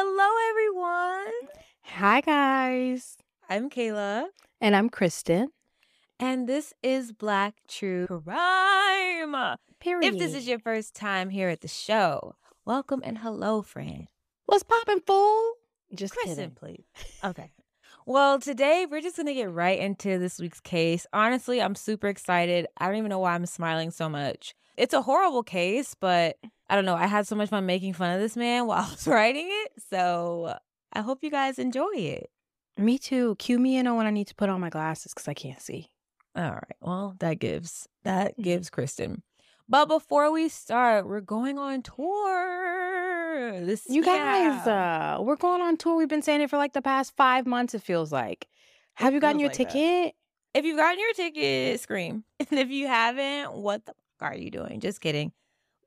Hello, everyone. Hi, guys. I'm Kayla, And I'm Kristen. and this is Black True Crime. Period. If this is your first time here at the show, welcome and hello, friend. What's poppin', fool? Just Kristen, kidding. please. Okay. Well, today we're just going to get right into this week's case. Honestly, I'm super excited. I don't even know why I'm smiling so much. It's a horrible case, but I don't know. I had so much fun making fun of this man while I was writing it. So I hope you guys enjoy it. Me too. Cue me in on when I need to put on my glasses because I can't see. All right. Well, that gives that gives Kristen. But before we start, we're going on tour. This You guys, uh, we're going on tour. We've been saying it for like the past five months, it feels like. Have you gotten your like that. ticket? If you've gotten your ticket, scream. And if you haven't, what the are you doing? Just kidding.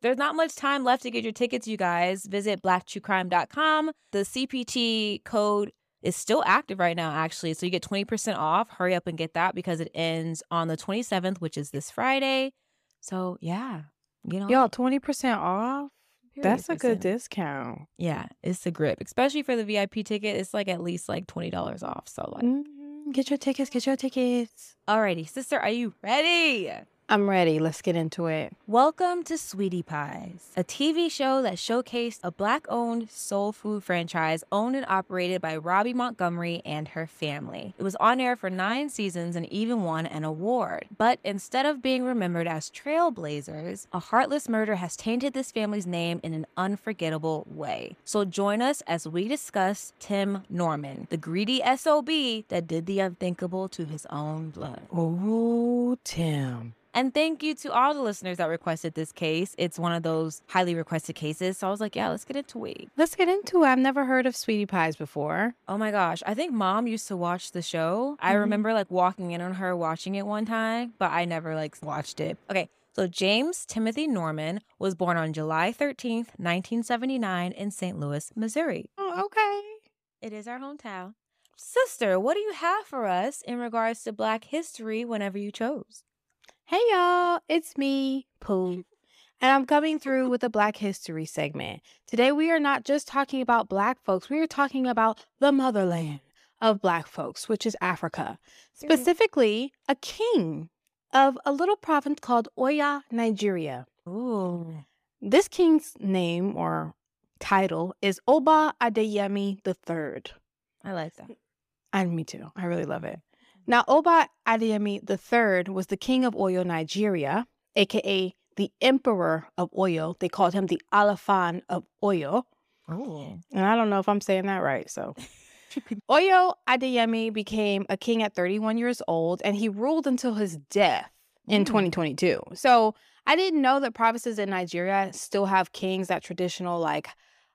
There's not much time left to get your tickets, you guys. Visit blacktruecrime.com. The CPT code is still active right now, actually. So you get 20% off. Hurry up and get that because it ends on the 27th, which is this Friday. So yeah, you know, Y'all, 20% off? That's a good discount. Yeah, it's the grip, especially for the VIP ticket. It's like at least like $20 off. So like, Mhm. Get your tickets, get your tickets. alrighty, sister, are you ready? I'm ready. Let's get into it. Welcome to Sweetie Pies, a TV show that showcased a black owned soul food franchise owned and operated by Robbie Montgomery and her family. It was on air for nine seasons and even won an award. But instead of being remembered as trailblazers, a heartless murder has tainted this family's name in an unforgettable way. So join us as we discuss Tim Norman, the greedy SOB that did the unthinkable to his own blood. Oh, Tim. And thank you to all the listeners that requested this case. It's one of those highly requested cases. So I was like, yeah, let's get into it. Let's get into it. I've never heard of Sweetie Pies before. Oh my gosh. I think mom used to watch the show. I Mhm. remember like walking in on her watching it one time, but I never like watched it. Okay. So James Timothy Norman was born on July 13th, 1979 in St. Louis, Missouri. Oh, okay. It is our hometown. Sister, what do you have for us in regards to Black history whenever you chose? Hey y'all, it's me, Pooh. And I'm coming through with a Black History segment. Today we are not just talking about Black folks, we are talking about the motherland of Black folks, which is Africa. Mm. Specifically, a king of a little province called Oyo, Nigeria. Ooh. This king's name or title is Oba Adeyemi III. I like that. And me too. I really love it. Now, Oba Adeyemi III was the king of Oyo, Nigeria, aka the emperor of Oyo. They called him the Alaafin of Oyo. Oh. And I don't know if I'm saying that right. So, Oyo Adeyemi became a king at 31 years old and he ruled until his death in Mm. 2022. So, I didn't know that provinces in Nigeria still have kings, that traditional like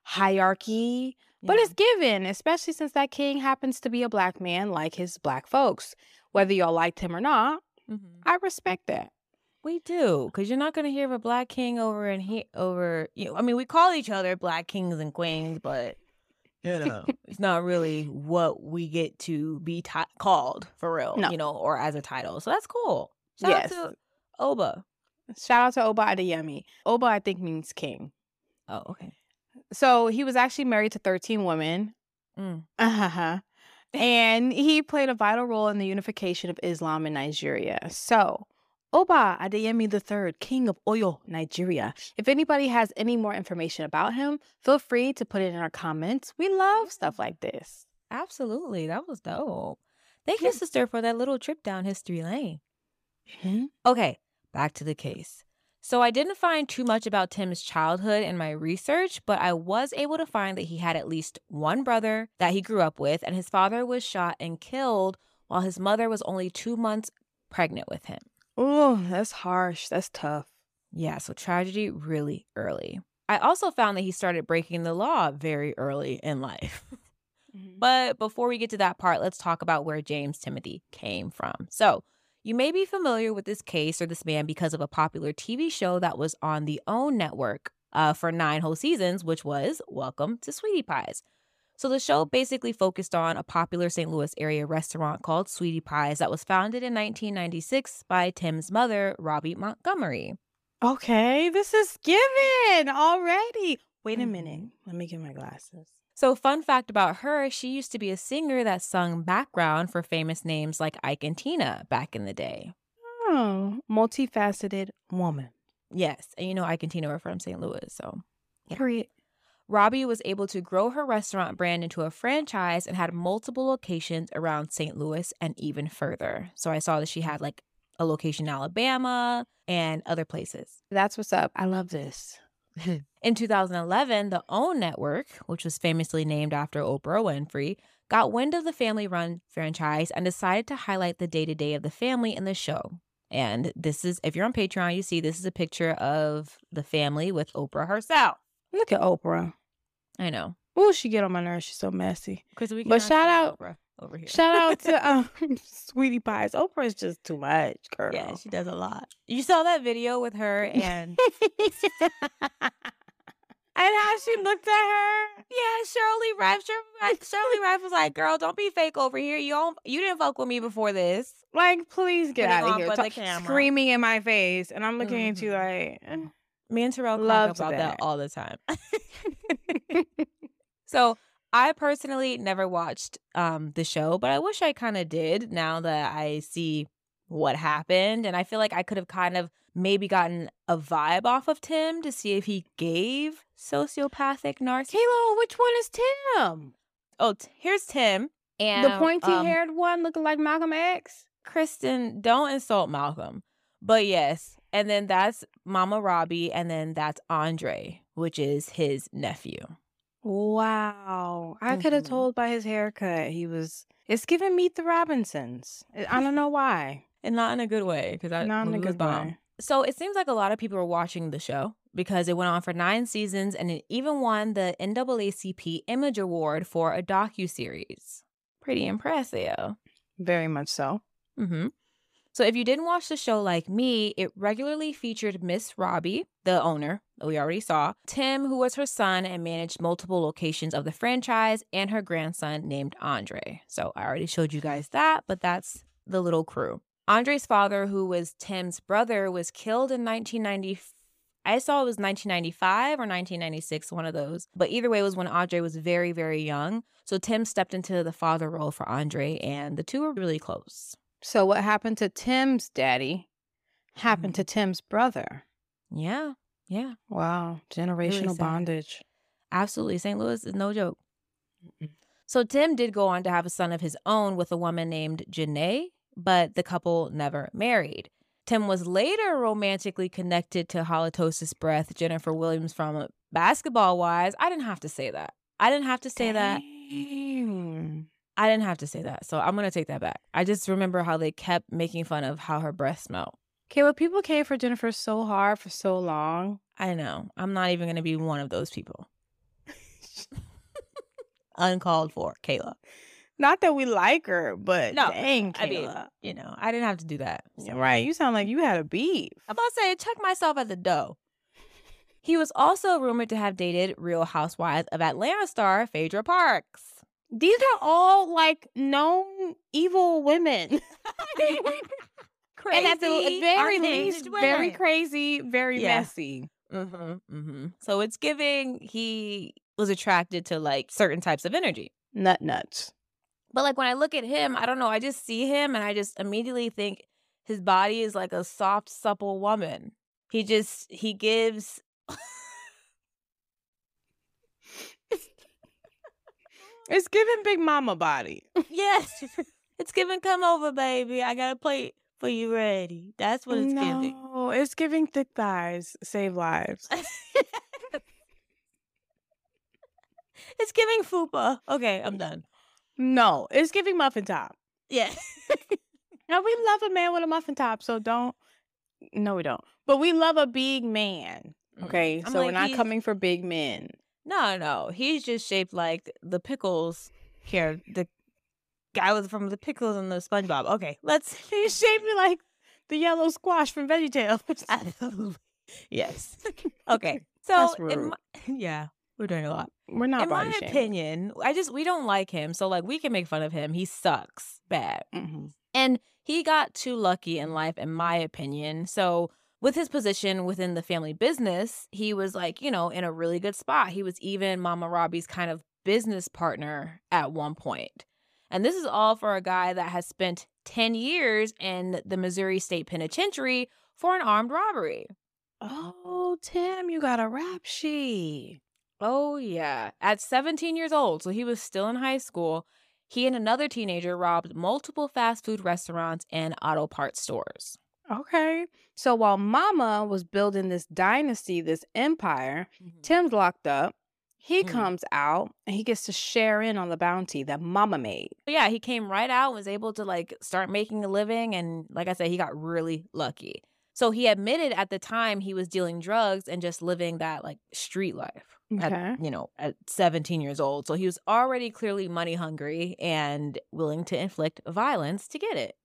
hierarchy but Yeah. it's given, especially since that king happens to be a black man like his black folks. Whether y'all liked him or not, Mhm. I respect that. We do, because you're not going to hear of a black king over and he over. You know, I mean, we call each other black kings and queens, but you know, it's not really what we get to be ti- called for real. No. You know, or as a title. So that's cool. Shout Yes. out to Oba. Shout out to Oba Adeyemi. Oba, I think, means king. Oh, okay. So he was actually married to 13 women. Mm. Uh-huh. and he played a vital role in the unification of Islam in Nigeria. So, Oba Adeyemi III, King of Oyo, Nigeria. If anybody has any more information about him, feel free to put it in our comments. We love stuff like this. Absolutely, that was dope. Thank you, sister, for that little trip down history lane. Okay, back to the case. So I didn't find too much about Tim's childhood in my research, but I was able to find that he had at least one brother that he grew up with, and his father was shot and killed while his mother was only two months pregnant with him. Oh, that's harsh. That's tough. Yeah, so tragedy really early. I also found that he started breaking the law very early in life. Mm-hmm. But before we get to that part, let's talk about where James Timothy came from. So, you may be familiar with this case or this man because of a popular TV show that was on the OWN network uh, for nine whole seasons, which was Welcome to Sweetie Pies. So, the show basically focused on a popular St. Louis area restaurant called Sweetie Pies that was founded in 1996 by Tim's mother, Robbie Montgomery. Okay, this is given already. Wait a minute. Mhm. Let me get my glasses. So, fun fact about her, she used to be a singer that sung background for famous names like Ike and Tina back in the day. Oh, multifaceted woman. Yes. And you know, Ike and Tina were from St. Louis. So, Yeah. Period. Robbie was able to grow her restaurant brand into a franchise and had multiple locations around St. Louis and even further. So, I saw that she had like a location in Alabama and other places. That's what's up. I love this. In 2011, the OWN network, which was famously named after Oprah Winfrey, got wind of the family run franchise and decided to highlight the day to day of the family in the show. And this is, if you're on Patreon, you see this is a picture of the family with Oprah herself. Look at Oprah. I know. Oh, she get on my nerves. She's so messy. Because we But shout out- Oprah over here. Shout out to um, Sweetie Pies. Oprah is just too much, girl. Yeah, she does a lot. You saw that video with her and and how she looked at her. yeah, Shirley Rife. Shirley, Shirley Rife was like, "Girl, don't be fake over here. You don't, you didn't fuck with me before this." Like, please get out of here. for Ta- the camera. screaming in my face. And I'm looking at you Mhm. like, eh. Me and Terrell up about that that. all the time. so I personally never watched um the show, but I wish I kind of did now that I see what happened. And I feel like I could have kind of maybe gotten a vibe off of Tim to see if he gave sociopathic narcissism. Kayla, which one is Tim? Oh, t- here's Tim. And the pointy um, haired one looking like Malcolm X? Kristen, don't insult Malcolm. But yes. And then that's Mama Robbie. And then that's Andre, which is his nephew. Wow. I could have told by his haircut he was. It's giving Meet the Robinsons. I don't know why. And not in a good way, because that Not in a good bomb. way. So it seems like a lot of people were watching the show because it went on for nine seasons and it even won the NAACP Image Award for a docu series. Pretty impressive. Very much so. Mm-hmm. So if you didn't watch the show like me, it regularly featured Miss Robbie, the owner that we already saw, Tim, who was her son and managed multiple locations of the franchise, and her grandson named Andre. So I already showed you guys that, but that's the little crew. Andre's father, who was Tim's brother, was killed in 1990. I saw it was 1995 or 1996, one of those. But either way, it was when Andre was very, very young. So Tim stepped into the father role for Andre, and the two were really close. So, what happened to Tim's daddy happened Mm-hmm. to Tim's brother. Yeah, yeah, Wow. Generational sad. bondage. absolutely. St. Louis is no joke. Mm-mm. So Tim did go on to have a son of his own with a woman named Janae, but the couple never married. Tim was later romantically connected to Halitosis Breath, Jennifer Williams from Basketball Wives. I didn't have to say that. I didn't have to say that. I didn't have to say that. So I'm going to take that back. I just remember how they kept making fun of how her breath smelled. Kayla, people came for Jennifer so hard for so long. I know. I'm not even going to be one of those people. Uncalled for, Kayla. Not that we like her, but No, dang, I mean, Kayla. you know, I didn't have to do that. Yeah, right. You sound like you had a beef. I'm about to say, check myself at the dough. He was also rumored to have dated Real Housewives of Atlanta star Phaedra Parks. These are all like known evil women. and at the Crazy, very least, very crazy, very Yeah. messy. Mm-hmm, mm-hmm. So it's giving he was attracted to like certain types of energy. Nut nuts. But like when I look at him, I don't know, I just see him and I just immediately think his body is like a soft, supple woman. He just he gives It's giving Big Mama body. Yes. it's giving come over, baby. I got a plate for you ready. That's what it's giving. no, it's giving thick thighs save lives. it's giving fupa. Okay, I'm done. No, it's giving muffin top. Yeah. Now we love a man with a muffin top, so don't. No, we don't. But we love a big man. Mm. Okay, I'm so we're not he's- coming for big men. No, no, he's just shaped like the pickles here. The guy was from the pickles and the SpongeBob. Okay, let's. He's shaped like the yellow squash from VeggieTales. yes. Okay, so my, yeah, we're doing a lot. We're not in my shaming. opinion, I just we don't like him. So like we can make fun of him. He sucks bad. Mhm. And he got too lucky in life, in my opinion. So, with his position within the family business, he was like, you know, in a really good spot. He was even Mama Robbie's kind of business partner at one point. And this is all for a guy that has spent 10 years in the Missouri State Penitentiary for an armed robbery. Oh, Tim, you got a rap sheet. Oh, yeah. At 17 years old, so he was still in high school, he and another teenager robbed multiple fast food restaurants and auto parts stores. Okay. So while Mama was building this dynasty, this empire, Tim's locked up. He Mhm. comes out and he gets to share in on the bounty that Mama made. Yeah, he came right out and was able to like start making a living. And like I said, he got really lucky. So he admitted at the time he was dealing drugs and just living that like street life. Okay. At, you know, at 17 years old. So he was already clearly money hungry and willing to inflict violence to get it.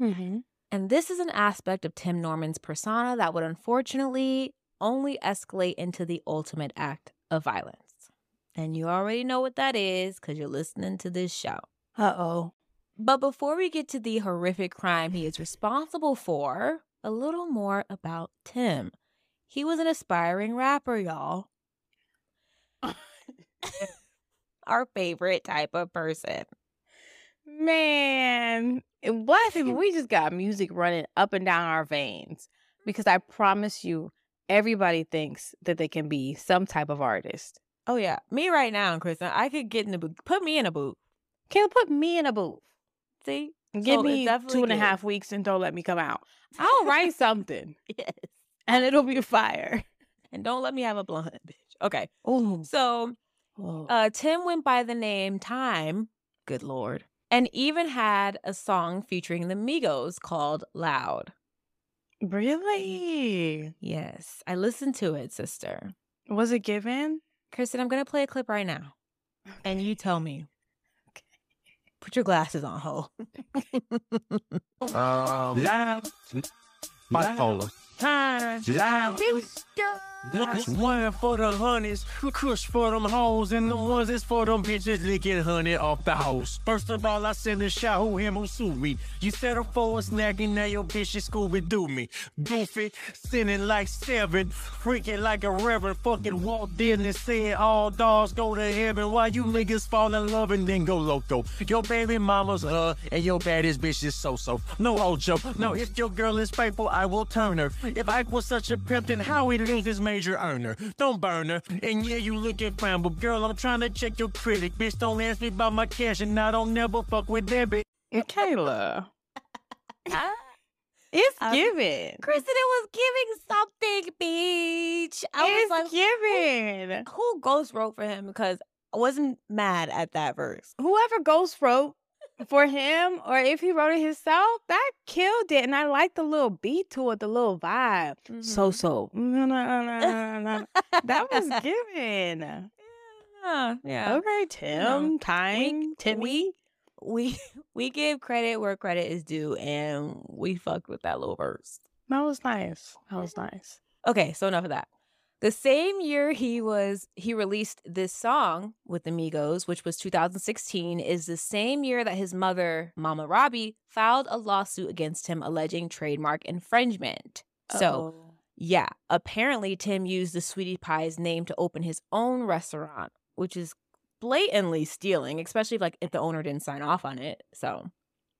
Mm-hmm. And this is an aspect of Tim Norman's persona that would unfortunately only escalate into the ultimate act of violence. And you already know what that is because you're listening to this show. Uh oh. But before we get to the horrific crime he is responsible for, a little more about Tim. He was an aspiring rapper, y'all. Our favorite type of person. Man, it- what if we just got music running up and down our veins? Because I promise you, everybody thinks that they can be some type of artist. Oh, yeah. Me right now, Kristen, I could get in the booth. Put me in a booth. Can you put me in a booth. See? Give So me two and a half weeks and don't let me come out. I'll write something Yes. and it'll be fire. And don't let me have a blunt, bitch. Okay. Oh, So uh, Tim went by the name Time, good lord, and even had a song featuring the Migos called Loud. really? Yes, I listened to it, sister. Was it given? Kristen, I'm going to play a clip right now. And you tell me. Put your glasses on, ho. Um, loud, bipolar. Time, one for the honeys, kush for them hoes, and the ones that's for them bitches licking honey off the house. First of all, I send a shot who him who sue me. You settle for a snack and now your bitch is Scooby Doo me. Goofy, sinning like seven, freaking like a reverend, fucking walked in and said all dogs go to heaven while you niggas fall in love and then go loco. Your baby mama's uh, and your baddest bitch is so so. No old joke, no, if your girl is faithful, I will turn her. If I was such a pimp, then how we lose this major earner? Don't burn her. And yeah, you looking fine, but girl, I'm trying to check your critic. Bitch, don't ask me about my cash, and I don't never fuck with that bitch. Kayla. It's Um, given. Kristen, it was giving something, bitch. I it's was like, given. who ghost wrote for him? Because I wasn't mad at that verse. Whoever Ghost wrote for him, or if he wrote it himself, that killed it. And I like the little beat to it, the little vibe. So Mhm. so. Na. That was given. Yeah, yeah. Okay, Tim, time, we- Timmy. we we give credit where credit is due and we fucked with that little verse. That was nice. That was nice. Okay, so enough of that. The same year he was he released this song with Amigos, which was 2016, is the same year that his mother, Mama Robbie, filed a lawsuit against him alleging trademark infringement. So Uh-oh. yeah, apparently Tim used the Sweetie Pie's name to open his own restaurant, which is blatantly stealing, especially if, like if the owner didn't sign off on it. So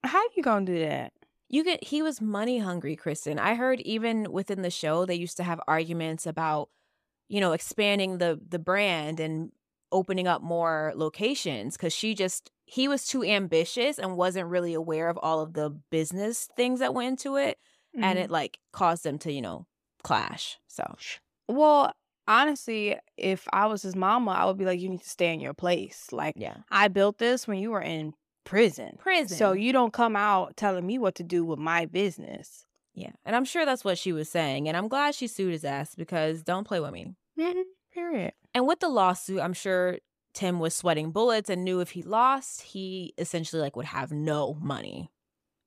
how are you gonna do that? you get he was money hungry, Kristen. I heard even within the show they used to have arguments about, you know, expanding the the brand and opening up more locations because she just he was too ambitious and wasn't really aware of all of the business things that went into it and Mhm. it like caused them to you know clash so Well, honestly, if I was his mama, I would be like, you need to stay in your place. Like, yeah I built this when you were in prison. Prison. So you don't come out telling me what to do with my business. Yeah. And I'm sure that's what she was saying. And I'm glad she sued his ass because don't play with me. Period. And with the lawsuit, I'm sure Tim was sweating bullets and knew if he lost, he essentially like would have no money.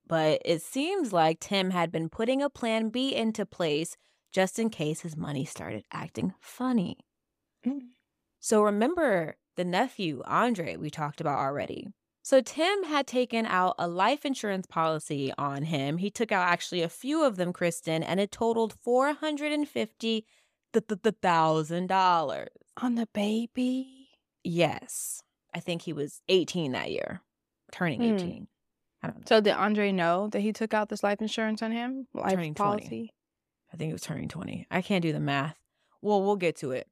But it seems like Tim had been putting a plan B into place just in case his money started acting funny. Mm. So remember the nephew, Andre, we talked about already. So Tim had taken out a life insurance policy on him. He took out actually a few of them, Kristen, and it totaled four hundred and fifty thousand dollars. On the baby. Yes. I think he was 18 that year, turning Hmm. 18. I don't know. So did Andre know that he took out this life insurance on him? Life Turning 20. policy. I think he was turning 20. I can't do the math. Well, we'll get to it.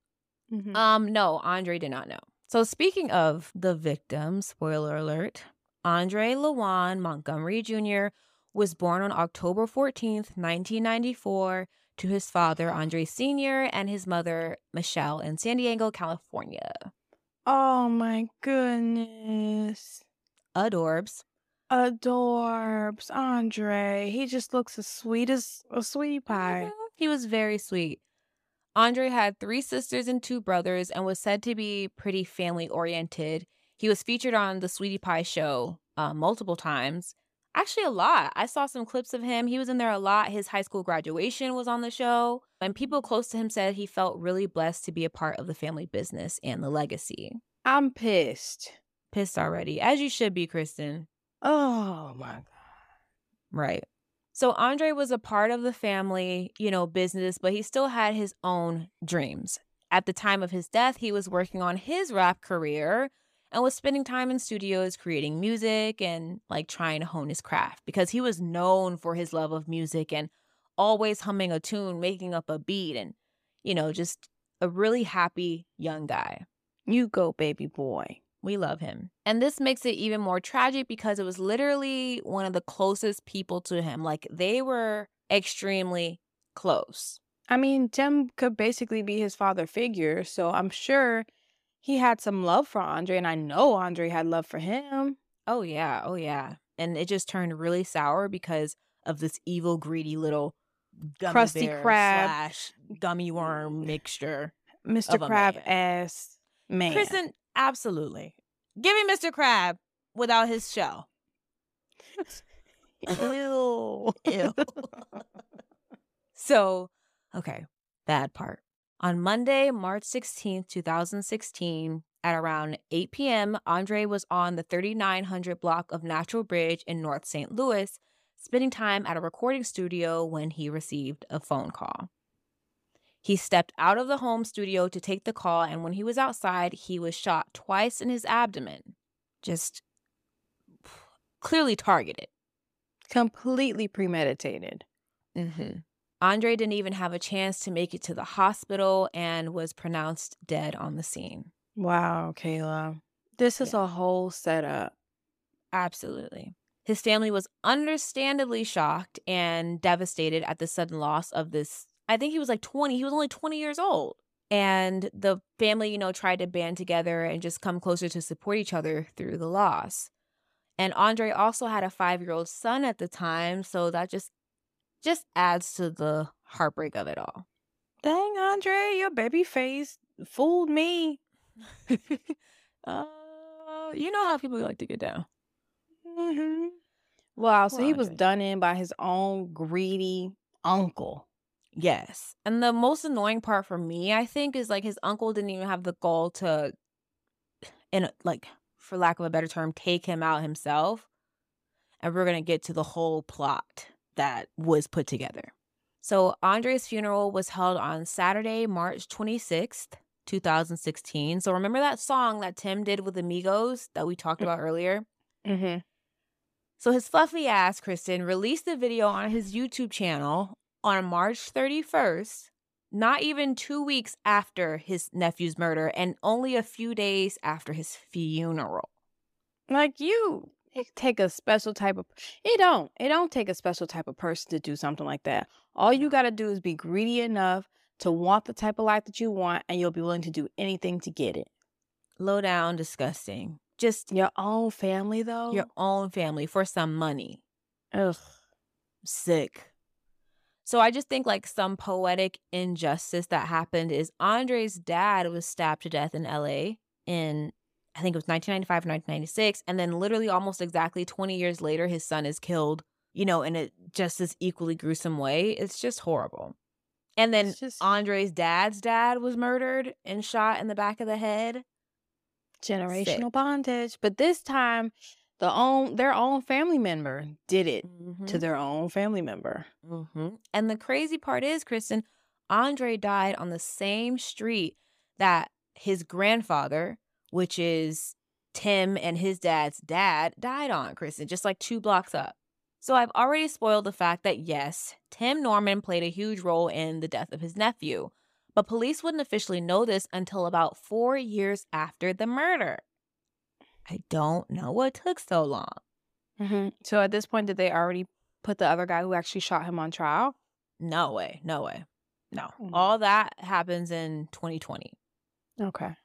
Mhm. Um, no, Andre did not know. So speaking of the victim, spoiler alert, Andre Lawan Montgomery Jr. was born on October 14th, 1994, to his father, Andre Sr., and his mother, Michelle, in San Diego, California. Oh my goodness. Adorbs. Adorbs. Andre. He just looks as sweet as a sweetie pie. Mhm. He was very sweet. Andre had three sisters and two brothers and was said to be pretty family oriented. He was featured on the Sweetie Pie show uh, multiple times. Actually, a lot. I saw some clips of him. He was in there a lot. His high school graduation was on the show. And people close to him said he felt really blessed to be a part of the family business and the legacy. I'm pissed. Pissed already, as you should be, Kristen. Oh my god. Right. So Andre was a part of the family, you know, business, but he still had his own dreams. At the time of his death, he was working on his rap career and was spending time in studios creating music and like trying to hone his craft because he was known for his love of music and always humming a tune, making up a beat, and, you know, just a really happy young guy. You go, baby boy. We love him. And this makes it even more tragic because it was literally one of the closest people to him. Like they were extremely close. I mean, Tim could basically be his father figure, so I'm sure he had some love for Andre, and I know Andre had love for him. Oh, yeah. Oh, yeah. And it just turned really sour because of this evil, greedy little bear Krab. slash gummy worm mixture. Mr. Crab ass man. Kristen, absolutely. Give me Mr. Crab without his shell. Ew. Ew. so, okay, bad part. On Monday, March 16th, 2016, at around 8 p.m., Andre was on the 3900 block of Natural Bridge in North St. Louis, spending time at a recording studio when he received a phone call. He stepped out of the home studio to take the call, and when he was outside, he was shot twice in his abdomen. Just clearly targeted. Completely premeditated. Mm-hmm. Andre didn't even have a chance to make it to the hospital and was pronounced dead on the scene. Wow, Kayla. This is Yeah. a whole setup. Absolutely. His family was understandably shocked and devastated at the sudden loss of this. I think he was like 20. He was only 20 years old. And the family, you know, tried to band together and just come closer to support each other through the loss. And Andre also had a five year old son at the time. So that just just adds to the heartbreak of it all. Dang, Andre, your baby face fooled me. uh, you know how people like to get down. hmm Wow, so Poor he was done in by his own greedy uncle. Yes. And the most annoying part for me, I think, is like his uncle didn't even have the goal to, in a- like, for lack of a better term, take him out himself. And we're going to get to the whole plot that was put together. So, Andre's funeral was held on Saturday, March 26th, 2016. So, remember that song that Tim did with Amigos that we talked about earlier? Mm-hmm. So his fluffy ass, Kristen, released the video on his YouTube channel on March 31st, not even two weeks after his nephew's murder and only a few days after his funeral. Like you, it take a special type of. It don't. It don't take a special type of person to do something like that. All you got to do is be greedy enough to want the type of life that you want, and you'll be willing to do anything to get it. Low down, disgusting. Just Your own family, though? your own family for some money. Ugh. Sick. So I just think like some poetic injustice that happened is Andre's dad was stabbed to death in LA in I think it was 1995 or 1996 and then literally almost exactly 20 years later his son is killed, you know, in a just as equally gruesome way. It's just horrible. And then just Andre's dad's dad was murdered and shot in the back of the head. generational bondage. But this time, the own their own family member did it Mm-hmm. to their own family member. hmm And the crazy part is, Kristen, Andre died on the same street that his grandfather, which is Tim and his dad's dad, died on, Kristen, just like two blocks up. So I've already spoiled the fact that yes, Tim Norman played a huge role in the death of his nephew, but police wouldn't officially know this until about four years after the murder. I don't know what took so long. hmm So at this point, did they already put the other guy who actually shot him on trial? No way, no way. No. Mm. All that happens in 2020. Okay.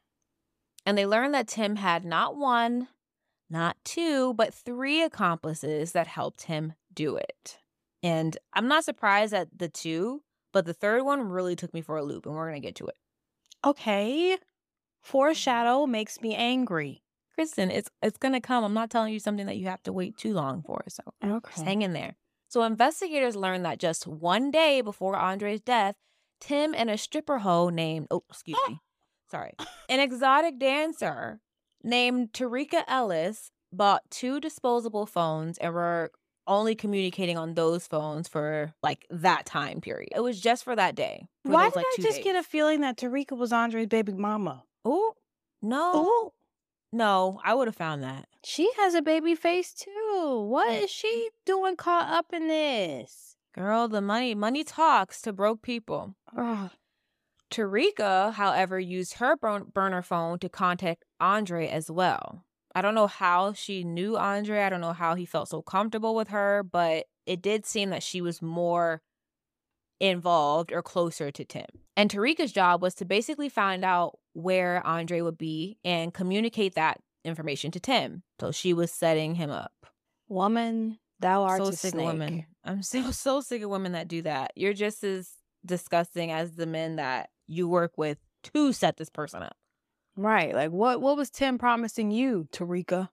And they learned that Tim had not one, not two, but three accomplices that helped him do it. And I'm not surprised at the two, but the third one really took me for a loop, and we're going to get to it. Okay. Foreshadow makes me angry. Kristen, it's it's going to come. I'm not telling you something that you have to wait too long for. So just hang in there. So investigators learned that just one day before Andre's death, Tim and a stripper hoe named oh excuse me, sorry, an exotic dancer named Terica Ellis bought two disposable phones and were only communicating on those phones for like that time period. It was just for that day. for Why those, did like, I just get a feeling that Terica was Andre's baby mama? Oh no, Oh, no! I would have found that. she has a baby face too. What is she doing caught up in this? Girl, the money money talks to broke people. Ugh. Terica, however, used her burner phone to contact Andre as well. I don't know how she knew Andre. I don't know how he felt so comfortable with her, but it did seem that she was more involved or closer to Tim. And Terica's job was to basically find out where Andre would be and communicate that information to Tim. So she was setting him up. Woman, thou art so a sick snake. of women. I'm so so sick of women that do that. You're just as disgusting as the men that you work with to set this person up. Right. Like what what was Tim promising you, Terica?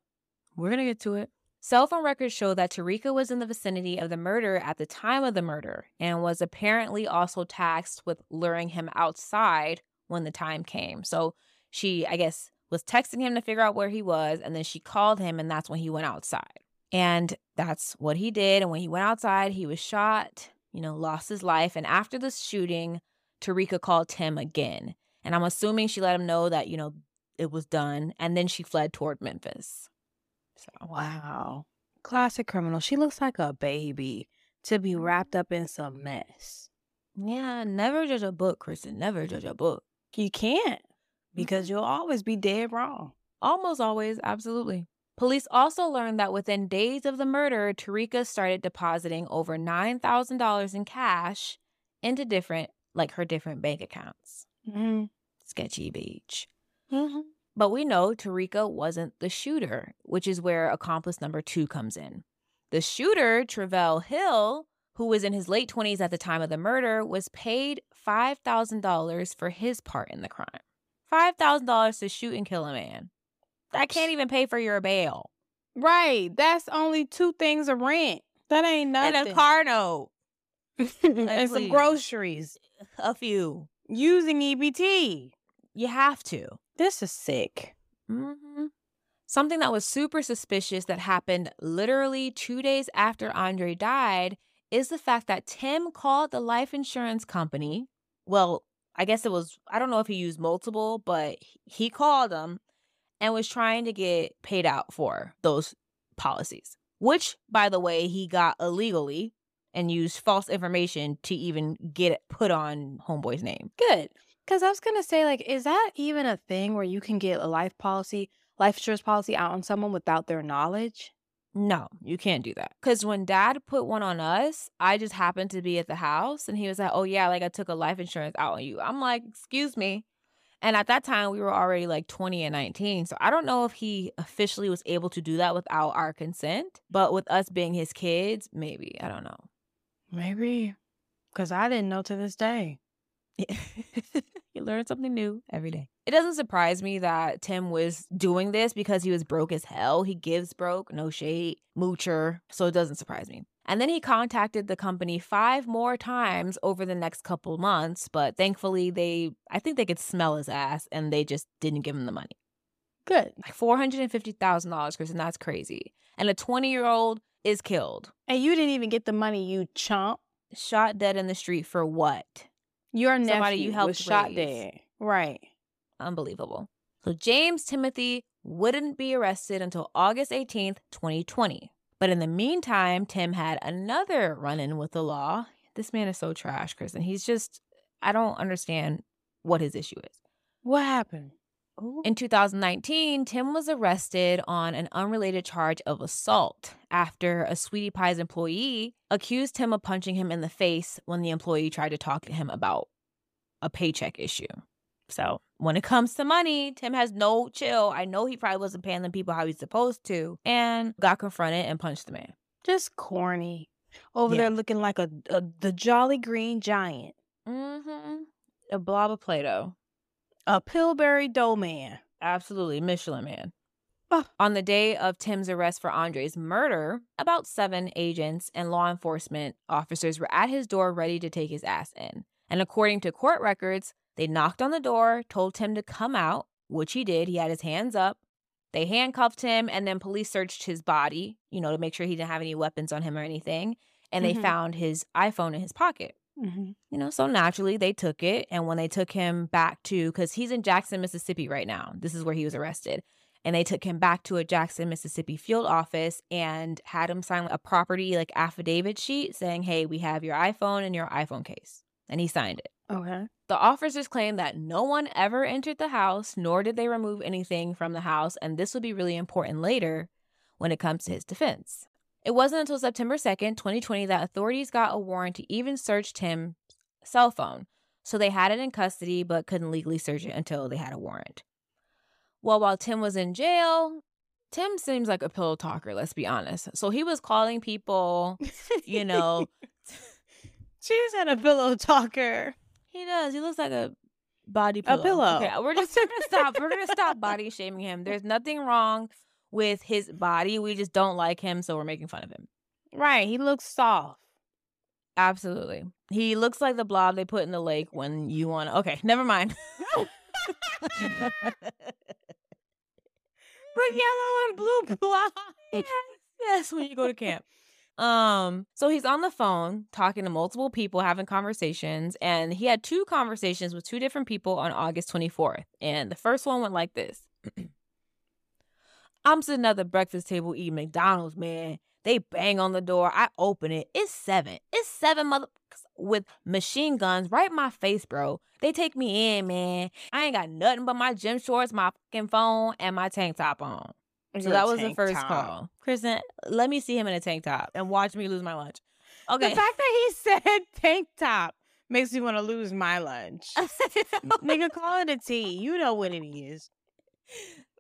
We're gonna get to it. Cell phone records show that Terica was in the vicinity of the murder at the time of the murder and was apparently also tasked with luring him outside when the time came. So she, I guess, was texting him to figure out where he was, and then she called him, and that's when he went outside. And that's what he did. And when he went outside, he was shot, you know, lost his life. And after the shooting, Terica called Tim again. And I'm assuming she let him know that, you know, it was done. And then she fled toward Memphis. So, Wow. Classic criminal. She looks like a baby to be wrapped up in some mess. yeah, never judge a book, Kristen. Never judge a book. You can't because you'll always be dead wrong. Almost always, absolutely. Police also learned that within days of the murder, Terica started depositing over $9,000 in cash into different, like her different bank accounts. Mm-hmm. Sketchy beach. Mm-hmm. But we know Terica wasn't the shooter, which is where accomplice number two comes in. The shooter, Travell Hill, who was in his late 20s at the time of the murder, was paid $5,000 for his part in the crime. $5,000 to shoot and kill a man. That can't even pay for your bail. Right. That's only two things of rent. That ain't nothing. And a car note. and some groceries. A few. Using EBT. You have to. This is sick. hmm Something that was super suspicious that happened literally two days after Andre died is the fact that Tim called the life insurance company. Well, I guess it was, I don't know if he used multiple, but he called them and was trying to get paid out for those policies, which, by the way, he got illegally and used false information to even get it put on Homeboy's name. Good. Because I was going to say, like, is that even a thing where you can get a life policy, life insurance policy out on someone without their knowledge? No, you can't do that. Because when dad put one on us, I just happened to be at the house and he was like, oh, yeah, like I took a life insurance out on you. I'm like, excuse me. And at that time, we were already like 20 and 19. So I don't know if he officially was able to do that without our consent, but with us being his kids, maybe. I don't know. Maybe. Because I didn't know to this day. you learn something new every day. It doesn't surprise me that Tim was doing this because he was broke as hell. He gives broke, no shade, moocher. So it doesn't surprise me. And then he contacted the company five more times over the next couple months, but thankfully they I think they could smell his ass and they just didn't give him the money. Good. Like $450,000, Chris, and that's crazy. And a 20-year-old is killed. And you didn't even get the money, you chump. Shot dead in the street for what? Your Somebody nephew you helped was shot raise. dead. Right. Unbelievable. So James Timothy wouldn't be arrested until August 18th, 2020. But in the meantime, Tim had another run in with the law. This man is so trash, Chris, and he's just, I don't understand what his issue is. What happened? In 2019, Tim was arrested on an unrelated charge of assault after a Sweetie Pie's employee accused him of punching him in the face when the employee tried to talk to him about a paycheck issue. So, when it comes to money, Tim has no chill. I know he probably wasn't paying the people how he's supposed to and got confronted and punched the man. Just corny. Over Yeah. there looking like a, a the jolly green giant. Mm-hmm. A blob of Play Doh. A Pillsbury dough man. Absolutely, Michelin man. Ugh. On the day of Tim's arrest for Andre's murder, about seven agents and law enforcement officers were at his door ready to take his ass in. And according to court records, they knocked on the door, told Tim to come out, which he did. He had his hands up. They handcuffed him, and then police searched his body, you know, to make sure he didn't have any weapons on him or anything. And they Mhm. found his iPhone in his pocket. Mm-hmm. You know, so naturally they took it. And when they took him back to, because he's in Jackson, Mississippi right now, this is where he was arrested. And they took him back to a Jackson, Mississippi field office and had him sign a property like affidavit sheet saying, hey, we have your iPhone and your iPhone case. And he signed it. Okay. The officers claimed that no one ever entered the house, nor did they remove anything from the house. And this will be really important later when it comes to his defense. It wasn't until September 2nd, 2020, that authorities got a warrant to even search Tim's cell phone. So they had it in custody, but couldn't legally search it until they had a warrant. Well, while Tim was in jail, Tim seems like a pillow talker, let's be honest. So he was calling people, you know, She's had a pillow talker. He does. He looks like a body A pillow. pillow. Okay, we're just we're gonna stop. We're gonna stop body shaming him. There's nothing wrong with his body. We just don't like him, so we're making fun of him. Right. He looks soft. Absolutely. He looks like the blob they put in the lake when you want to. Okay, never mind. The yellow and blue blob. yes, yes, when you go to camp. Um, so he's on the phone talking to multiple people, having conversations, and he had two conversations with two different people on August 24th. And the first one went like this. I'm sitting at the breakfast table eating McDonald's, man. They bang on the door. I open it. It's seven. It's seven motherfuckers with machine guns right in my face, bro. They take me in, man. I ain't got nothing but my gym shorts, my fucking phone, and my tank top on. So that was the first call. Kristen, let me see him in a tank top and watch me lose my lunch. Okay. The fact that he said tank top makes me want to lose my lunch. Nigga, call it a T. You know what it is.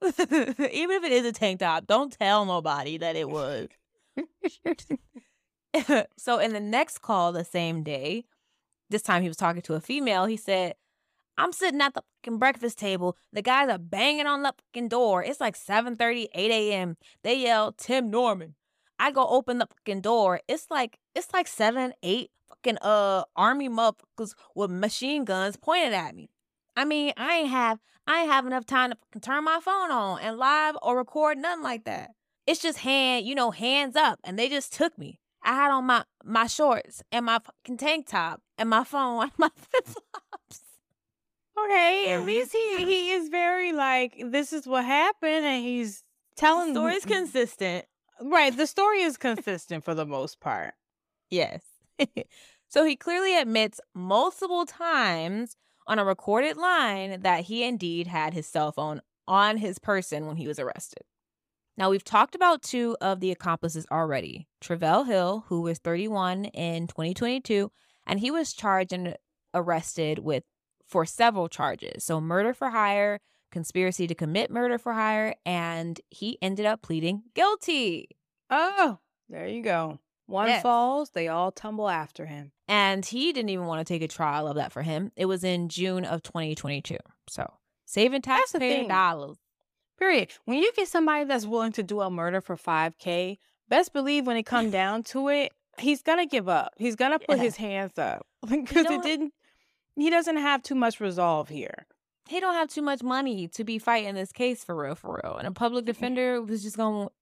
Even if it is a tank top, don't tell nobody that it was. so in the next call the same day, this time he was talking to a female, he said, I'm sitting at the fucking breakfast table. The guys are banging on the fucking door. It's like 7:30, 8 a.m. They yell, Tim Norman. I go open the fucking door. It's like it's like seven, eight fucking uh army motherfuckers with machine guns pointed at me. I mean, I ain't have I ain't have enough time to turn my phone on and live or record nothing like that. It's just hand, you know, hands up, and they just took me. I had on my my shorts and my fucking tank top and my phone and my flip flops. Okay, at least he he is very like this is what happened, and he's telling the Story's consistent. right. The story is consistent for the most part. Yes. so he clearly admits multiple times on a recorded line that he indeed had his cell phone on his person when he was arrested. Now, we've talked about two of the accomplices already Travell Hill, who was 31 in 2022, and he was charged and arrested with for several charges. So, murder for hire, conspiracy to commit murder for hire, and he ended up pleading guilty. Oh, there you go. One Yes. falls, they all tumble after him. And he didn't even want to take a trial. of that for him. It was in June of 2022. So, saving taxpayer dollars. Period. When you get somebody that's willing to do a murder for 5K, best believe when it come down to it, he's gonna give up. He's gonna put Yeah. his hands up because it didn't. He doesn't have too much resolve here. He don't have too much money to be fighting this case for real, for real. And a public defender was just going, to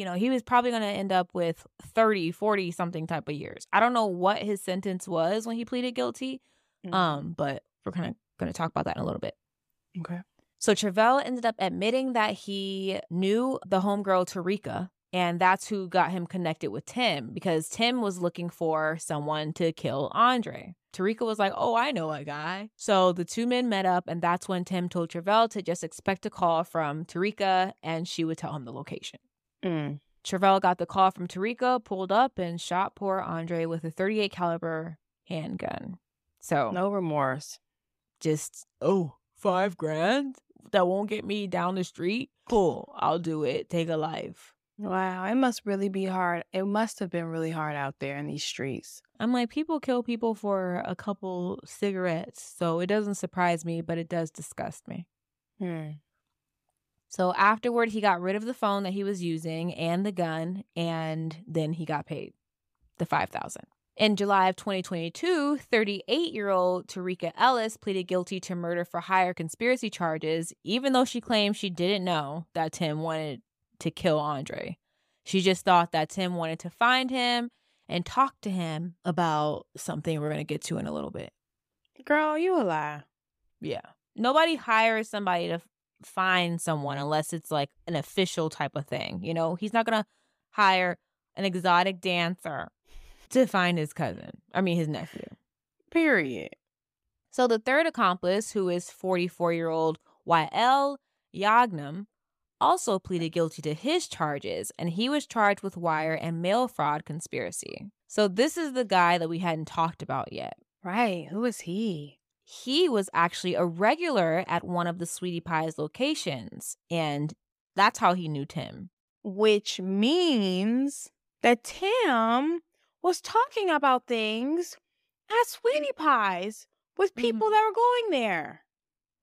you know, he was probably going to end up with 30, 40 something type of years. I don't know what his sentence was when he pleaded guilty. Mm-hmm. Um, but we're kind of going to talk about that in a little bit. okay. So Travell ended up admitting that he knew the homegirl Terica, and that's who got him connected with Tim because Tim was looking for someone to kill Andre. Terica was like, Oh, I know a guy. So the two men met up, and that's when Tim told Travell to just expect a call from Terica and she would tell him the location. Mm. Travell got the call from Terica, pulled up, and shot poor Andre with a 38 caliber handgun. So No remorse. just oh five grand that won't get me down the street cool i'll do it take a life Wow, it must really be hard. It must have been really hard out there in these streets. i'm like people kill people for a couple cigarettes so it doesn't surprise me but it does disgust me Hmm. So afterward he got rid of the phone that he was using and the gun and then he got paid the 5000 in July of 2022, 38 year old Terica Ellis pleaded guilty to murder for hire conspiracy charges, even though she claimed she didn't know that Tim wanted to kill Andre. She just thought that Tim wanted to find him and talk to him about something we're going to get to in a little bit. Girl, you a lie. Yeah. Nobody hires somebody to find someone unless it's like an official type of thing. You know, he's not going to hire an exotic dancer to find his cousin. I mean, his nephew. Period. So the third accomplice, who is 44 year old Waiel Yaghnam, also pleaded guilty to his charges, and he was charged with wire and mail fraud conspiracy. So this is the guy that we hadn't talked about yet. Right. Who is he? He was actually a regular at one of the Sweetie Pie's locations, and that's how he knew Tim. Which means that Tim was talking about things at Sweetie Pies with people that were going there.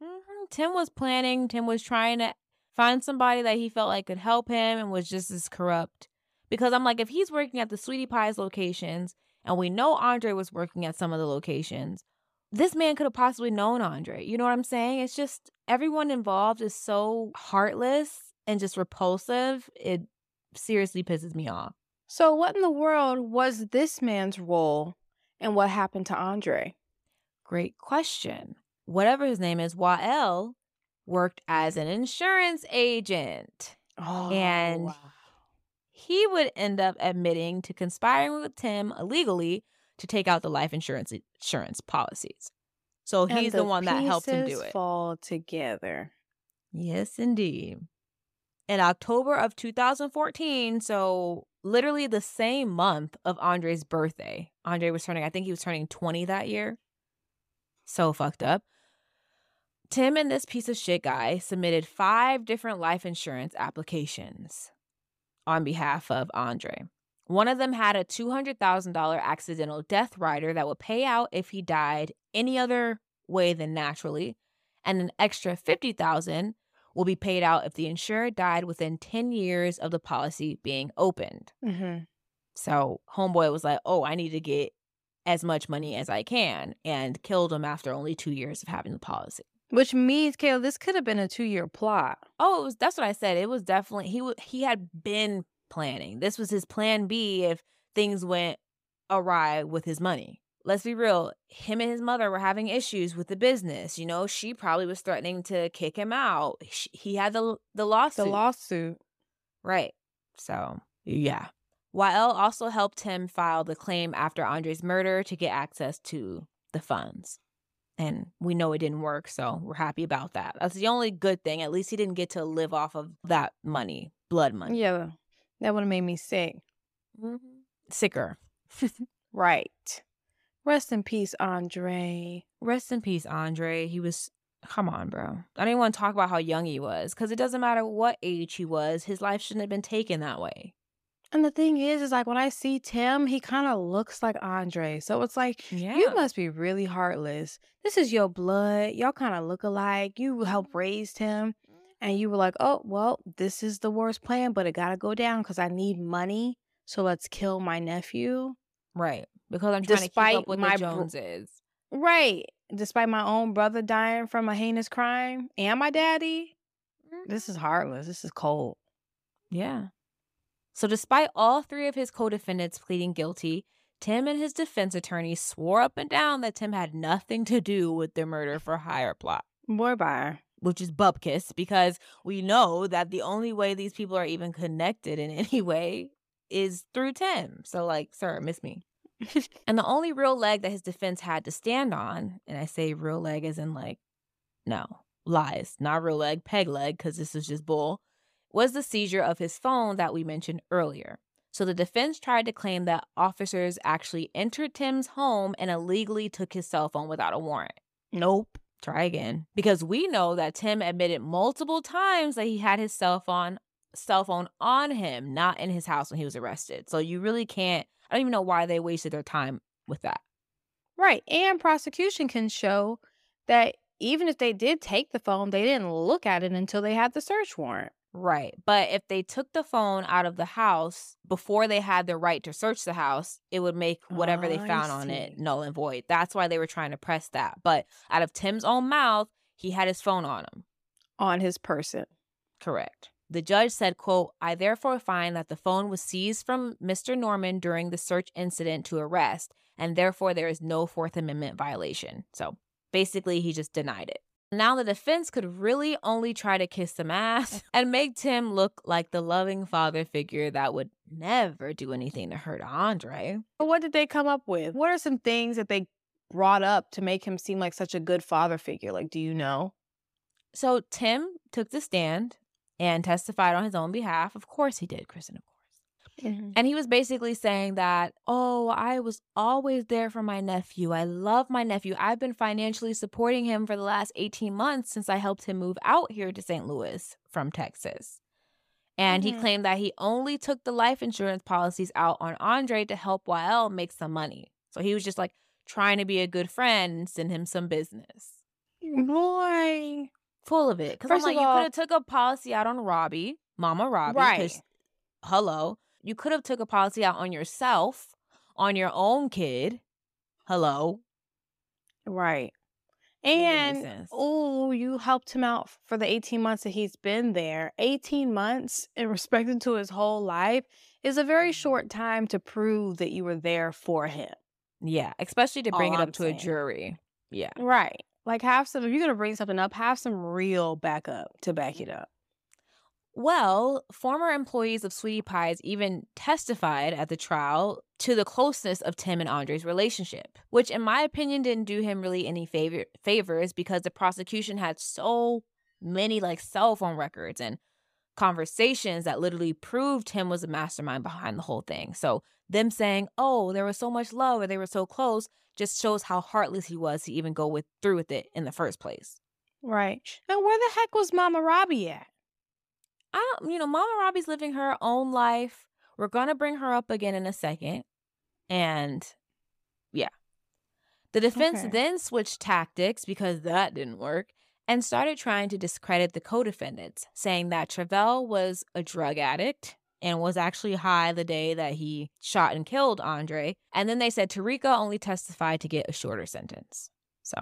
Mhm. Tim was planning, Tim was trying to find somebody that he felt like could help him and was just as corrupt. Because I'm like, if he's working at the Sweetie Pies locations and we know Andre was working at some of the locations, this man could have possibly known Andre. You know what I'm saying? It's just everyone involved is so heartless and just repulsive. It seriously pisses me off. So, what in the world was this man's role and what happened to Andre? Great question. Whatever his name is, Waiel worked as an insurance agent. Oh, And wow. he would end up admitting to conspiring with Tim illegally to take out the life insurance insurance policies. So And he's the, one that helped him do it. Fall together. Yes, indeed. In October of 2014, so literally the same month of Andre's birthday, Andre was turning, I think he was turning 20 that year. So fucked up. Tim and this piece of shit guy submitted five different life insurance applications on behalf of Andre. One of them had a $200,000 accidental death rider that would pay out if he died any other way than naturally, and an extra 50,000 will be paid out if the insured died within 10 years of the policy being opened. Mm-hmm. So homeboy was like, "Oh, I need to get as much money as I can," and killed him after only 2 years of having the policy. Which means, Kayla, this could have been a two year plot. Oh, it was that's what I said. It was definitely he w- he had been planning. This was his plan B if things went awry with his money. Let's be real, him and his mother were having issues with the business. You know, she probably was threatening to kick him out. He had the the lawsuit. The lawsuit. Right. So, yeah. Waiel also helped him file the claim after Andre's murder to get access to the funds. And we know it didn't work, so we're happy about that. That's the only good thing. At least he didn't get to live off of that money, blood money. Yeah, that would have made me sick. Mhm. Sicker. Right. Rest in peace, Andre. Rest in peace, Andre. He was, come on, bro. I didn't want to talk about how young he was because it doesn't matter what age he was, his life shouldn't have been taken that way. And the thing is, is like when I see Tim, he kind of looks like Andre. So it's like, Yeah. you must be really heartless. This is your blood. Y'all kind of look alike. You helped raise him. And you were like, oh, well, this is the worst plan, but it got to go down because I need money. So let's kill my nephew. Right. Because I'm trying to keep Despite up with my the bro- Joneses. Right. Despite my own brother dying from a heinous crime and my daddy. This is mm-hmm. heartless. This is cold. Yeah. So, despite all three of his co defendants pleading guilty, Tim and his defense attorney swore up and down that Tim had nothing to do with the murder for hire plot, Boy, bye. Which is bupkis because we know that the only way these people are even connected in any way is through Tim. So, like, sir, miss me. and the only real leg that his defense had to stand on, and I say real leg as in like, no, lies, not real leg, peg leg, because this is just bull, was the seizure of his phone that we mentioned earlier. So the defense tried to claim that officers actually entered Tim's home and illegally took his cell phone without a warrant. Nope. Try again. Because we know that Tim admitted multiple times that he had his cell phone cell phone on him, not in his house when he was arrested. So you really can't I don't even know why they wasted their time with that. Right. And prosecution can show that even if they did take the phone, they didn't look at it until they had the search warrant. Right. But if they took the phone out of the house before they had the right to search the house, it would make whatever they oh, found on it null and void. That's why they were trying to press that. But out of Tim's own mouth, he had his phone on him. on his person. Correct. The judge said, quote, I therefore find that the phone was seized from Mr. Norman during the search incident to arrest, and therefore there is no Fourth Amendment violation. So basically, he just denied it. Now the defense could really only try to kiss some ass and make Tim look like the loving father figure that would never do anything to hurt Andre. But what did they come up with? What are some things that they brought up to make him seem like such a good father figure? Like, do you know? So Tim took the stand and testified on his own behalf. Of course he did, Kristen, of course. And he was basically saying that, oh, I was always there for my nephew. I love my nephew. I've been financially supporting him for the last 18 months since I helped him move out here to St. Louis from Texas. And he Mhm. claimed that he only took the life insurance policies out on Andre to help Waiel make some money. So he was just like trying to be a good friend and send him some business. Boy. Full of it. Because I'm like, of you could have took a policy out on Robbie, Mama Robbie. Right. hello you could have took a policy out on yourself on your own kid hello Right. And oh, you helped him out for the 18 months that he's been there. 18 months in respect to his whole life is a very mm-hmm. short time to prove that you were there for him. yeah especially to bring All it up I'm to a jury yeah Right. Like have some if you're gonna bring something up, have some real backup to back it up. Well former employees of sweetie pies even testified at the trial to the closeness of tim and andre's relationship which in my opinion didn't do him really any favor favors because the prosecution had so many like cell phone records and conversations that literally proved him was a mastermind behind the whole thing. So them saying, "Oh, there was so much love or they were so close," just shows how heartless he was to even go with through with it in the first place. Right. Now where the heck was Mama Robbie at? I don't, you know, Mama Robbie's living her own life. We're gonna bring her up again in a second, and yeah, the defense Okay. then switched tactics because that didn't work. And started trying to discredit the co defendants, saying that Travell was a drug addict and was actually high the day that he shot and killed Andre. And then they said Terica only testified to get a shorter sentence. So,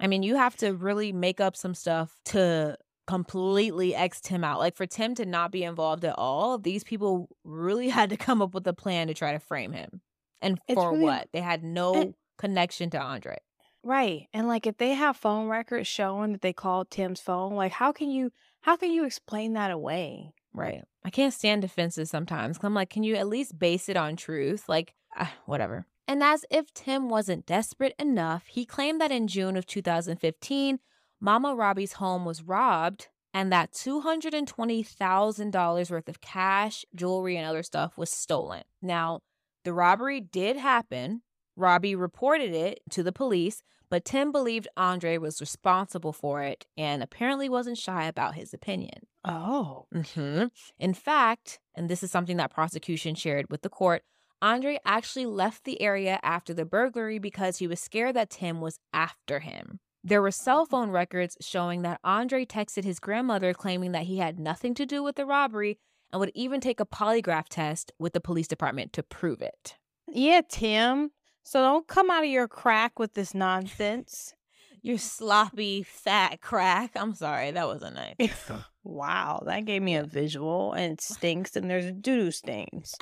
I mean, you have to really make up some stuff to completely X Tim out. Like for Tim to not be involved at all, these people really had to come up with a plan to try to frame him. And It's for really- what? They had no and- connection to Andre. Right. And like if they have phone records showing that they called Tim's phone, like how can you how can you explain that away? Right. I can't stand defenses sometimes. I'm like, can you at least base it on truth? Like, ah, whatever. And as if Tim wasn't desperate enough, he claimed that in June of 2015, Mama Robbie's home was robbed and that $220,000 worth of cash, jewelry, and other stuff was stolen. Now, the robbery did happen, Robbie reported it to the police, but Tim believed Andre was responsible for it and apparently wasn't shy about his opinion. Oh. hmm In fact, and this is something that prosecution shared with the court, Andre actually left the area after the burglary because he was scared that Tim was after him. There were cell phone records showing that Andre texted his grandmother claiming that he had nothing to do with the robbery and would even take a polygraph test with the police department to prove it. Yeah, Tim. So don't come out of your crack with this nonsense. You sloppy, fat crack. I'm sorry, that wasn't nice. wow, that gave me a visual and it stinks and there's doo-doo stains.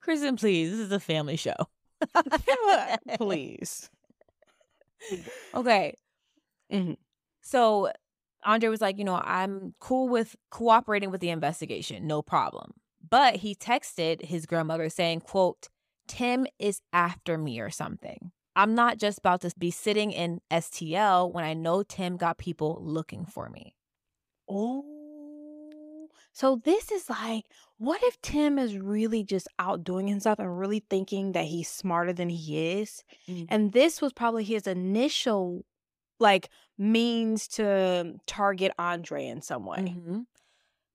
Kristen, please, this is a family show. Please. Okay. Mhm. So Andre was like, you know, I'm cool with cooperating with the investigation, no problem. But he texted his grandmother saying, quote, Tim is after me or something. I'm not just about to be sitting in STL when I know Tim got people looking for me. Oh. So this is like, what if Tim is really just outdoing himself and really thinking that he's smarter than he is? Mm. And this was probably his initial like means to target Andre in some way. Mhm.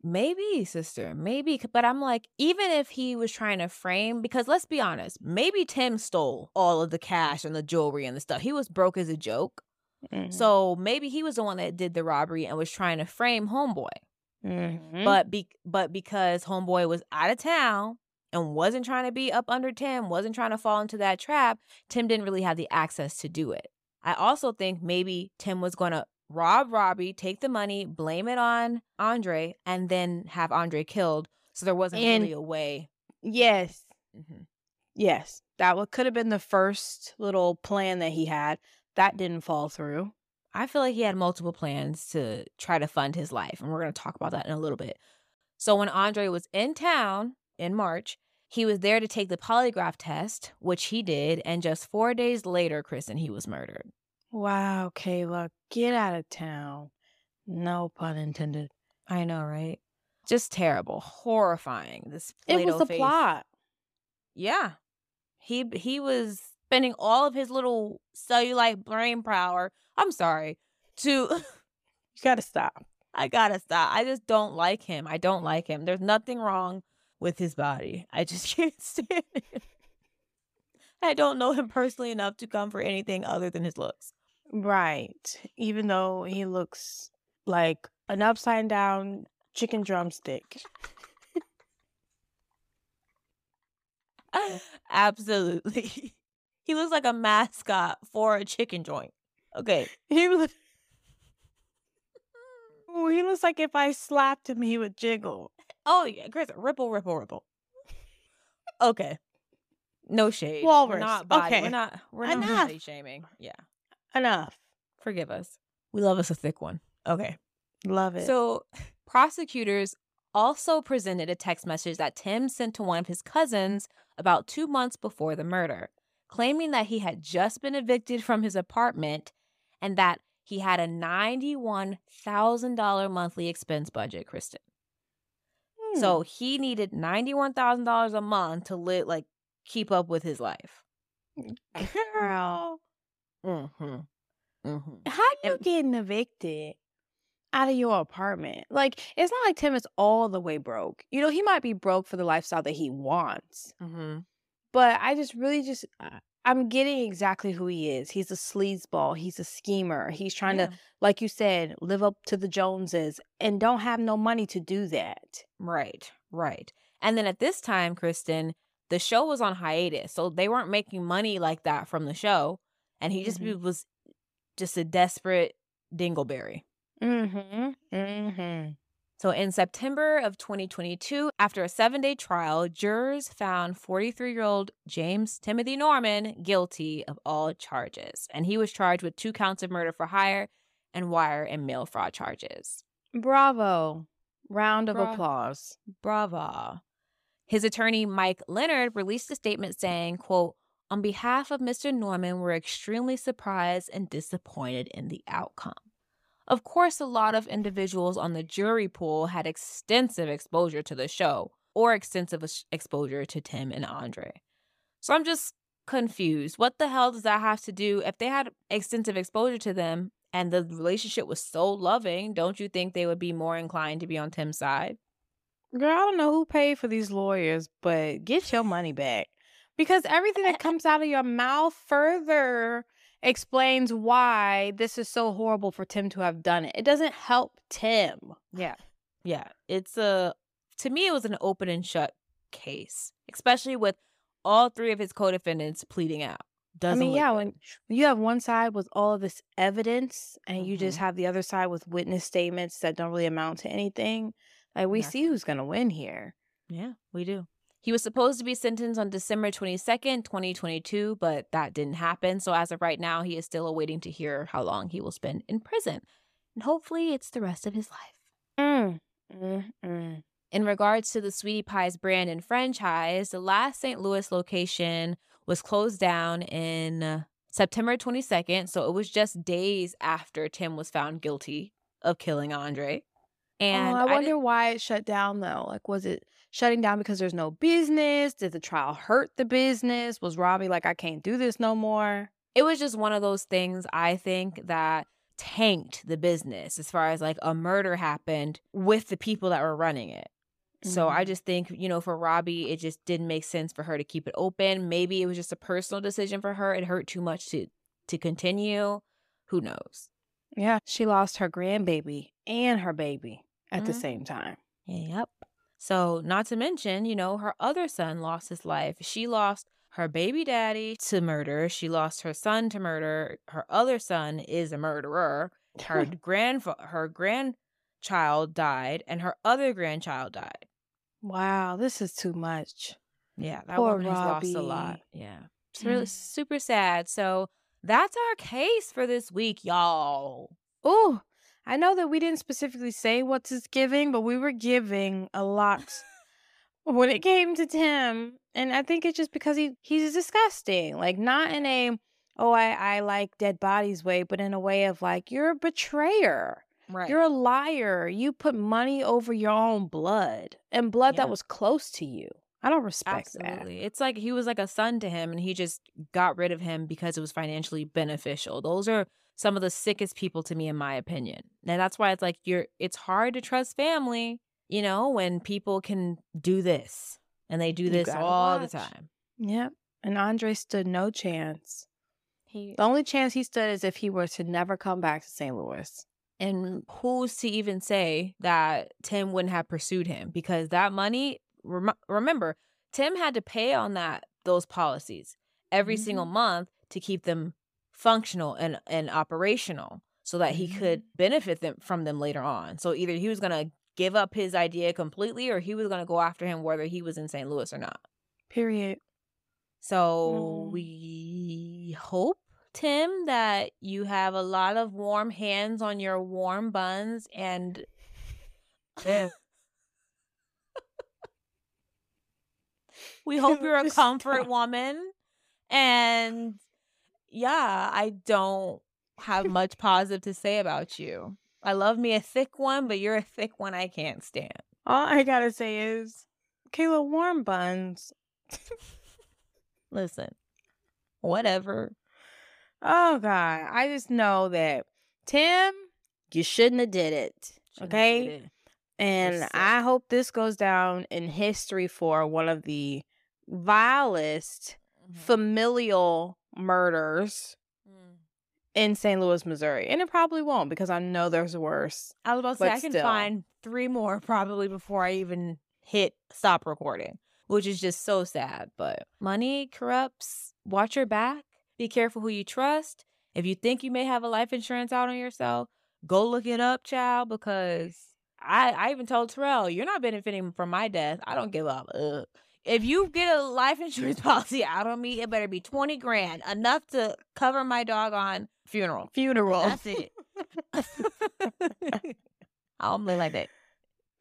Maybe, sister, maybe. But I'm like, even if he was trying to frame, because let's be honest, maybe Tim stole all of the cash and the jewelry and the stuff. He was broke as a joke. Mhm. So maybe he was the one that did the robbery and was trying to frame Homeboy. Mhm. But be but because Homeboy was out of town and wasn't trying to be up under Tim, wasn't trying to fall into that trap, Tim didn't really have the access to do it. I also think maybe Tim was going to rob Robbie, take the money, blame it on Andre, and then have Andre killed. So there wasn't And- really a way. yes. Mhm. Yes. That could have been the first little plan that he had. That didn't fall through. I feel like he had multiple plans to try to fund his life, and we're going to talk about that in a little bit. So when Andre was in town in March, he was there to take the polygraph test, which he did, and just four days later, Kristen, he was murdered. Wow, Kayla, get out of town. No pun intended. I know, right? Just terrible, horrifying. This It was the face. plot. Yeah, he he was spending all of his little cellulite brain power. I'm sorry to. You gotta stop. I gotta stop. I just don't like him. I don't like him. There's nothing wrong with his body. I just can't stand it. I don't know him personally enough to come for anything other than his looks. Right. Even though he looks like an upside down chicken drumstick. Absolutely. He looks like a mascot for a chicken joint. Okay. He look Ooh, he looks like if I slapped him he would jiggle. Oh yeah, Chris, ripple, ripple, ripple. Okay. No shade. We're Walrus. not body. Okay. We're not we're not Enough. body shaming. Yeah. Enough. Forgive us. We love us a thick one. Okay. Love it. So, prosecutors also presented a text message that Tim sent to one of his cousins about two months before the murder, claiming that he had just been evicted from his apartment and that he had a $91,000 monthly expense budget, Kristen. Hmm. So, he needed $91,000 a month to live, like, keep up with his life. girl, Mm-hmm. Mm-hmm. how you And- getting evicted out of your apartment? Like it's not like Tim is all the way broke. You know, he might be broke for the lifestyle that he wants. Mm-hmm. But I just really just uh, I'm getting exactly who he is. He's a sleazeball. He's a schemer. He's trying to, like you said, live up to the Joneses and don't have no money to do that. Right, right. And then at this time, Kristen, the show was on hiatus. So they weren't making money like that from the show. And he just Mhm. was just a desperate dingleberry. Mm-hmm. Mm-hmm. So in September of 2022, after a seven day trial, jurors found 43 year old James Timothy Norman guilty of all charges. And he was charged with two counts of murder for hire and wire and mail fraud charges. Bravo. Round of Bra- applause. Bravo. His attorney, Mike Leonard, released a statement saying, quote, on behalf of Mr. Norman, we're extremely surprised and disappointed in the outcome. Of course, a lot of individuals on the jury pool had extensive exposure to the show or extensive exposure to Tim and Andre. So I'm just confused. What the hell does that have to do? If they had extensive exposure to them and the relationship was so loving, don't you think they would be more inclined to be on Tim's side? Girl, I don't know who paid for these lawyers, but get your money back. Because everything that comes out of your mouth further explains why this is so horrible for Tim to have done it. It doesn't help Tim. Yeah. Yeah. It's a, to me, it was an open and shut case, especially with all three of his co defendants pleading out. Doesn't I mean, yeah, good. when, you have one side with all of this evidence and you just Mhm. have the other side with witness statements that don't really amount to anything, like we see who's going to win here. Yeah, we do. He was supposed to be sentenced on December 22nd, 2022, but that didn't happen. So as of right now, he is still awaiting to hear how long he will spend in prison. And hopefully it's the rest of his life. Mm, mm, mm. In regards to the Sweetie Pies brand and franchise, the last St. Louis location was closed down in September 22nd. So it was just days after Tim was found guilty of killing Andre. And oh, I did- wonder why it shut down though. Like, was it shutting down because there's no business? Did the trial hurt the business? Was Robbie like, I can't do this no more? it was just one of those things I think that tanked the business as far as like a murder happened with the people that were running it. So I Mhm. just think, you know, for Robbie, it just didn't make sense for her to keep it open. Maybe it was just a personal decision for her. It hurt too much to to continue. Who knows? Yeah, she lost her grandbaby and her baby at the Mhm. same time. Yep. So, not to mention, you know, her other son lost his life. She lost her baby daddy to murder. She lost her son to murder. Her other son is a murderer. Her grandfa- her grandchild died and her other grandchild died. Wow, this is too much. Yeah, that Poor woman has lost a lot. Yeah. It's really Mm. super sad. So, that's our case for this week, y'all. Ooh, I know that we didn't specifically say what's his giving, but we were giving a lot when it came to Tim. And I think it's just because he he's disgusting. Like not in a oh I, I like dead bodies way, but in a way of like you're a betrayer. Right. You're a liar. You put money over your own blood and blood Yeah. that was close to you. I don't respect that. Absolutely. It's like he was like a son to him and he just got rid of him because it was financially beneficial. Those are some of the sickest people to me in my opinion. And that's why it's like you're it's hard to trust family, you know, when people can do this. And they do this all watch. the time. Yep. And Andre stood no chance. He The only chance he stood is if he were to never come back to St. Louis. and who's to even say that Tim wouldn't have pursued him because that money rem- remember Tim had to pay on that those policies every single mm-hmm. month to keep them functional and and operational so that he could benefit them from them later on so either he was going to give up his idea completely or he was going to go after him whether he was in St. Louis or not Period. so Mm. we hope, Tim, that you have a lot of warm hands on your warm buns and we hope you're a comfort woman. And yeah, I don't have much positive to say about you. I love me a thick one, but you're a thick one I can't stand. All I gotta say is, Kayla, warm buns. Listen, whatever. Oh God, I just know that Tim, you shouldn't have did it. Shouldn't Okay, did it. and. I hope this goes down in history for one of the vilest Mhm. familial murders Mm. in St. Louis, Missouri, and it probably won't because I know there's worse. I was about to say I can still. find three more probably before I even hit stop recording, which is just so sad. But money corrupts. Watch your back. Be careful who you trust. If you think you may have a life insurance out on yourself, go look it up, child, because I I even told Terrell, you're not benefiting from my death. I don't give up. Ugh. If you get a life insurance policy out on me, it better be 20 grand, enough to cover my doggone funeral. Funeral. That's it. I'll play like that.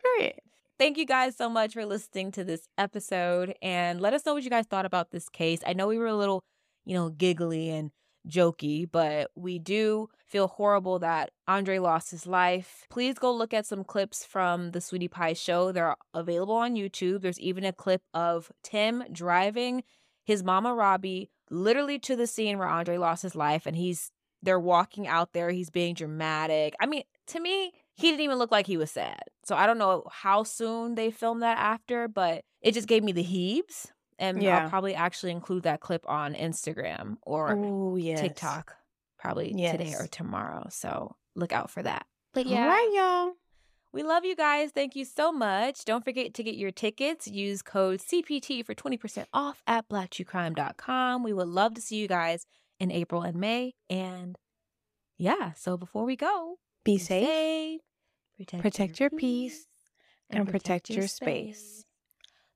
Period. Thank you guys so much for listening to this episode and let us know what you guys thought about this case. I know we were a little, you know, giggly and jokey, but we do feel horrible that Andre lost his life. Please go look at some clips from the Sweetie Pie show. They're available on YouTube. There's even a clip of Tim driving his mama Robbie literally to the scene where Andre lost his life and he's they're walking out there, he's being dramatic. I mean, to me, he didn't even look like he was sad. So I don't know how soon they filmed that after, but it just gave me the heebs. And Yeah. I'll probably actually include that clip on Instagram or Oh yes. TikTok probably today or tomorrow. So look out for that. But yeah, right, y'all. we love you guys. Thank you so much. Don't forget to get your tickets. Use code CPT for 20% off at blacktruecrime.com. We would love to see you guys in April and May. And yeah, so before we go, Be safe. protect, Protect your peace and protect your space.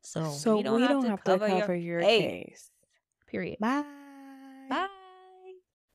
So, So we don't, have, to, cover cover your, your Hey. case. period. Bye. Bye.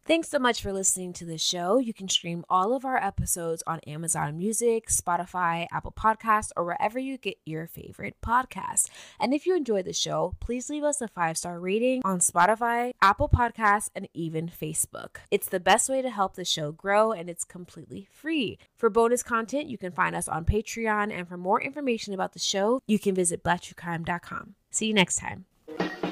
Thanks so much for listening to the show. You can stream all of our episodes on Amazon Music, Spotify, Apple Podcasts, or wherever you get your favorite podcasts. And if you enjoy the show, please leave us a five star rating on Spotify, Apple Podcasts, and even Facebook. It's the best way to help the show grow, and it's completely free. For bonus content, you can find us on Patreon, and for more information about the show, you can visit blacktruecrime.com. See you next time.